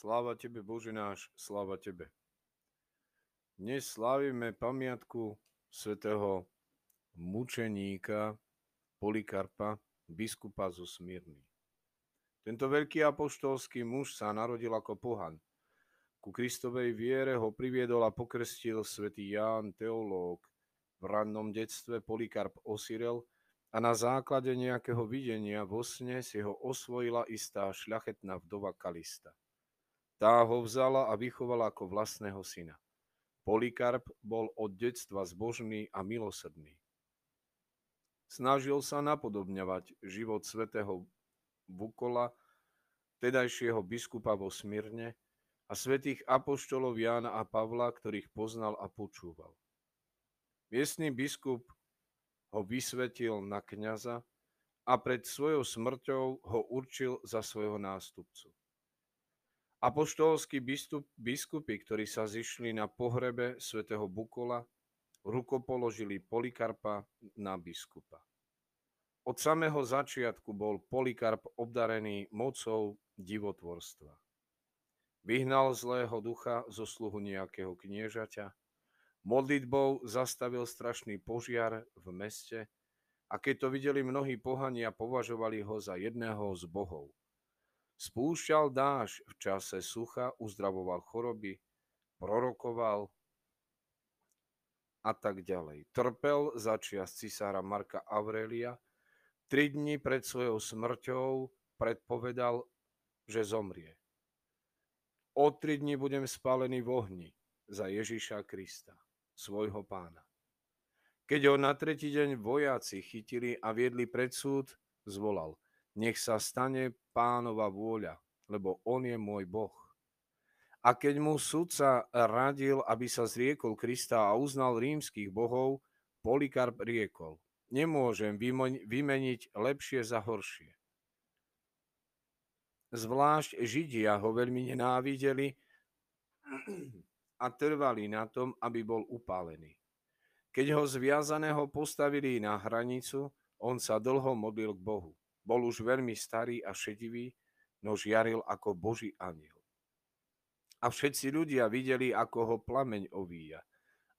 Sláva Tebe, Bože náš, sláva Tebe. Dnes slávime pamiatku svätého mučeníka Polikarpa, biskupa zo Smírny. Tento veľký apoštolský muž sa narodil ako pohan. Ku Kristovej viere ho priviedol a pokrstil svätý Ján, teológ. V rannom detstve Polikarp osirel a na základe nejakého videnia vo sne si ho osvojila istá šľachetná vdova Kalista. Tá ho vzala a vychovala ako vlastného syna. Polikarp bol od detstva zbožný a milosrdný. Snažil sa napodobňovať život svätého Bukola, tedajšieho biskupa vo Smyrne, a svätých apoštolov Jána a Pavla, ktorých poznal a počúval. Miestný biskup ho vysvetil na kňaza a pred svojou smrťou ho určil za svojho nástupcu. Apoštolskí biskupy, ktorí sa zišli na pohrebe svätého Bukola, rukopoložili Polikarpa na biskupa. Od samého začiatku bol Polikarp obdarený mocou divotvorstva. Vyhnal zlého ducha zo sluhu nejakého kniežaťa, Modlitbou zastavil strašný požiar v meste a keď to videli mnohí pohania, považovali ho za jedného z bohov. Spúšťal dáž v čase sucha, uzdravoval choroby, prorokoval a tak ďalej. Trpel za čias cisára Marka Aurelia. Tri dni pred svojou smrťou predpovedal, že zomrie. O tri dni budem spálený v ohni za Ježíša Krista svojho pána. Keď ho na tretí deň vojaci chytili a viedli pred súd, zvolal, nech sa stane pánova vôľa, lebo on je môj Boh. A keď mu sudca radil, aby sa zriekol Krista a uznal rímskych bohov, Polikarp riekol, nemôžem vymeniť lepšie za horšie. Zvlášť Židia ho veľmi nenávideli a trvali na tom, aby bol upálený. Keď ho zviazaného postavili na hranicu, on sa dlho modlil k Bohu. Bol už veľmi starý a šedivý, no žiaril ako Boží aniel. A všetci ľudia videli, ako ho plameň ovíja,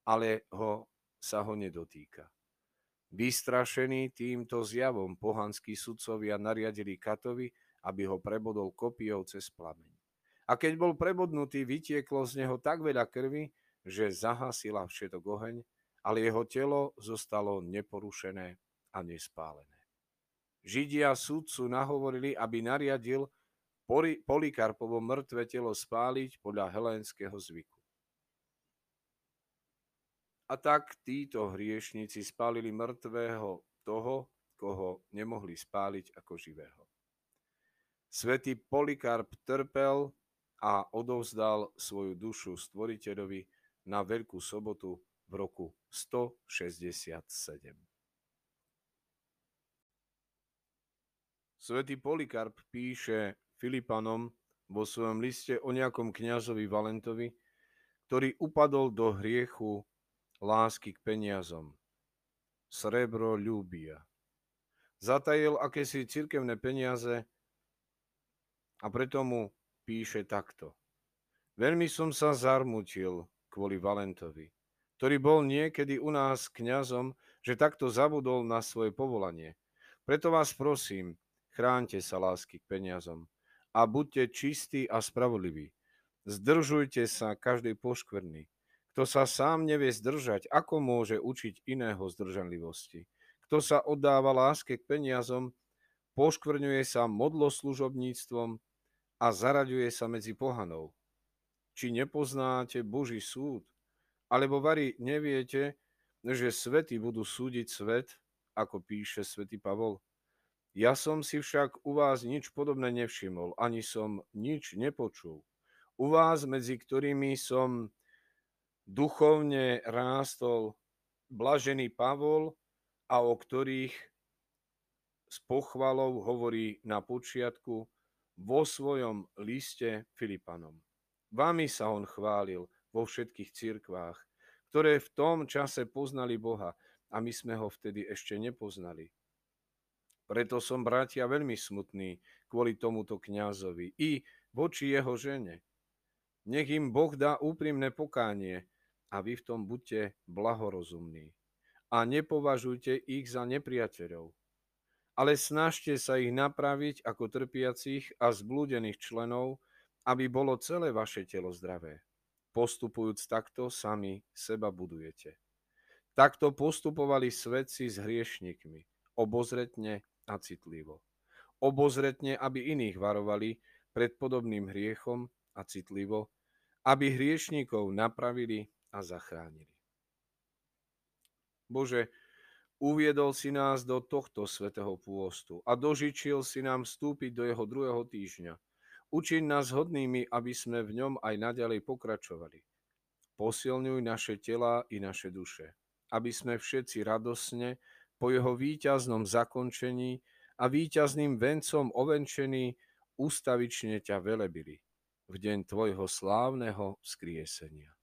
ale ho sa ho nedotýka. Vystrašení týmto zjavom pohanskí sudcovia nariadili Katovi, aby ho prebodol kopijou cez plameň. A keď bol prebodnutý, vytieklo z neho tak veľa krvi, že zahasila všetok oheň, ale jeho telo zostalo neporušené a nespálené. Židia súdcu nahovorili, aby nariadil Polikarpovo mŕtve telo spáliť podľa helénskeho zvyku. A tak títo hriešnici spálili mŕtvého toho, koho nemohli spáliť ako živého. Svetý Polikarp trpel a odovzdal svoju dušu stvoriteľovi na Veľkú sobotu v roku 167. Svetý Polikarp píše Filipanom vo svojom liste o nejakom kňazovi Valentovi, ktorý upadol do hriechu lásky k peniazom. Srebro ľúbia. Zatajil akési cirkevné peniaze a preto mu píše takto. Veľmi som sa zarmutil kvôli Valentovi, ktorý bol niekedy u nás kňazom, že takto zabudol na svoje povolanie. Preto vás prosím, chránte sa lásky k peniazom a buďte čistí a spravodliví. Zdržujte sa každej poškvrny. Kto sa sám nevie zdržať, ako môže učiť iného zdržanlivosti? Kto sa oddáva láske k peniazom, poškvrňuje sa modloslužobníctvom a zaraďuje sa medzi pohanov. Či nepoznáte Boží súd? Alebo vari neviete, že svety budú súdiť svet, ako píše svätý Pavol? Ja som si však u vás nič podobné nevšimol, ani som nič nepočul. U vás, medzi ktorými som duchovne rástol blažený Pavol a o ktorých s pochvalou hovorí na počiatku, vo svojom liste Filipanom. Vami sa on chválil vo všetkých cirkvách, ktoré v tom čase poznali Boha a my sme ho vtedy ešte nepoznali. Preto som, bratia, veľmi smutný kvôli tomuto kňazovi i voči jeho žene, Nech im Boh dá úprimné pokánie a vy v tom buďte blahorozumní. A nepovažujte ich za nepriateľov, ale snažte sa ich napraviť ako trpiacich a zblúdených členov, aby bolo celé vaše telo zdravé. Postupujúc takto, sami seba budujete. Takto postupovali svedci s hriešnikmi, obozretne a citlivo. Obozretne, aby iných varovali pred podobným hriechom a citlivo, aby hriešnikov napravili a zachránili. Bože, uviedol si nás do tohto svetého pôstu a dožičil si nám vstúpiť do jeho druhého týždňa. Učiň nás hodnými, aby sme v ňom aj naďalej pokračovali. Posilňuj naše tela i naše duše aby sme všetci radosne po jeho víťaznom zakončení a víťazným vencom ovenčení ústavične ťa velebili v deň tvojho slávneho vzkriesenia. Mm.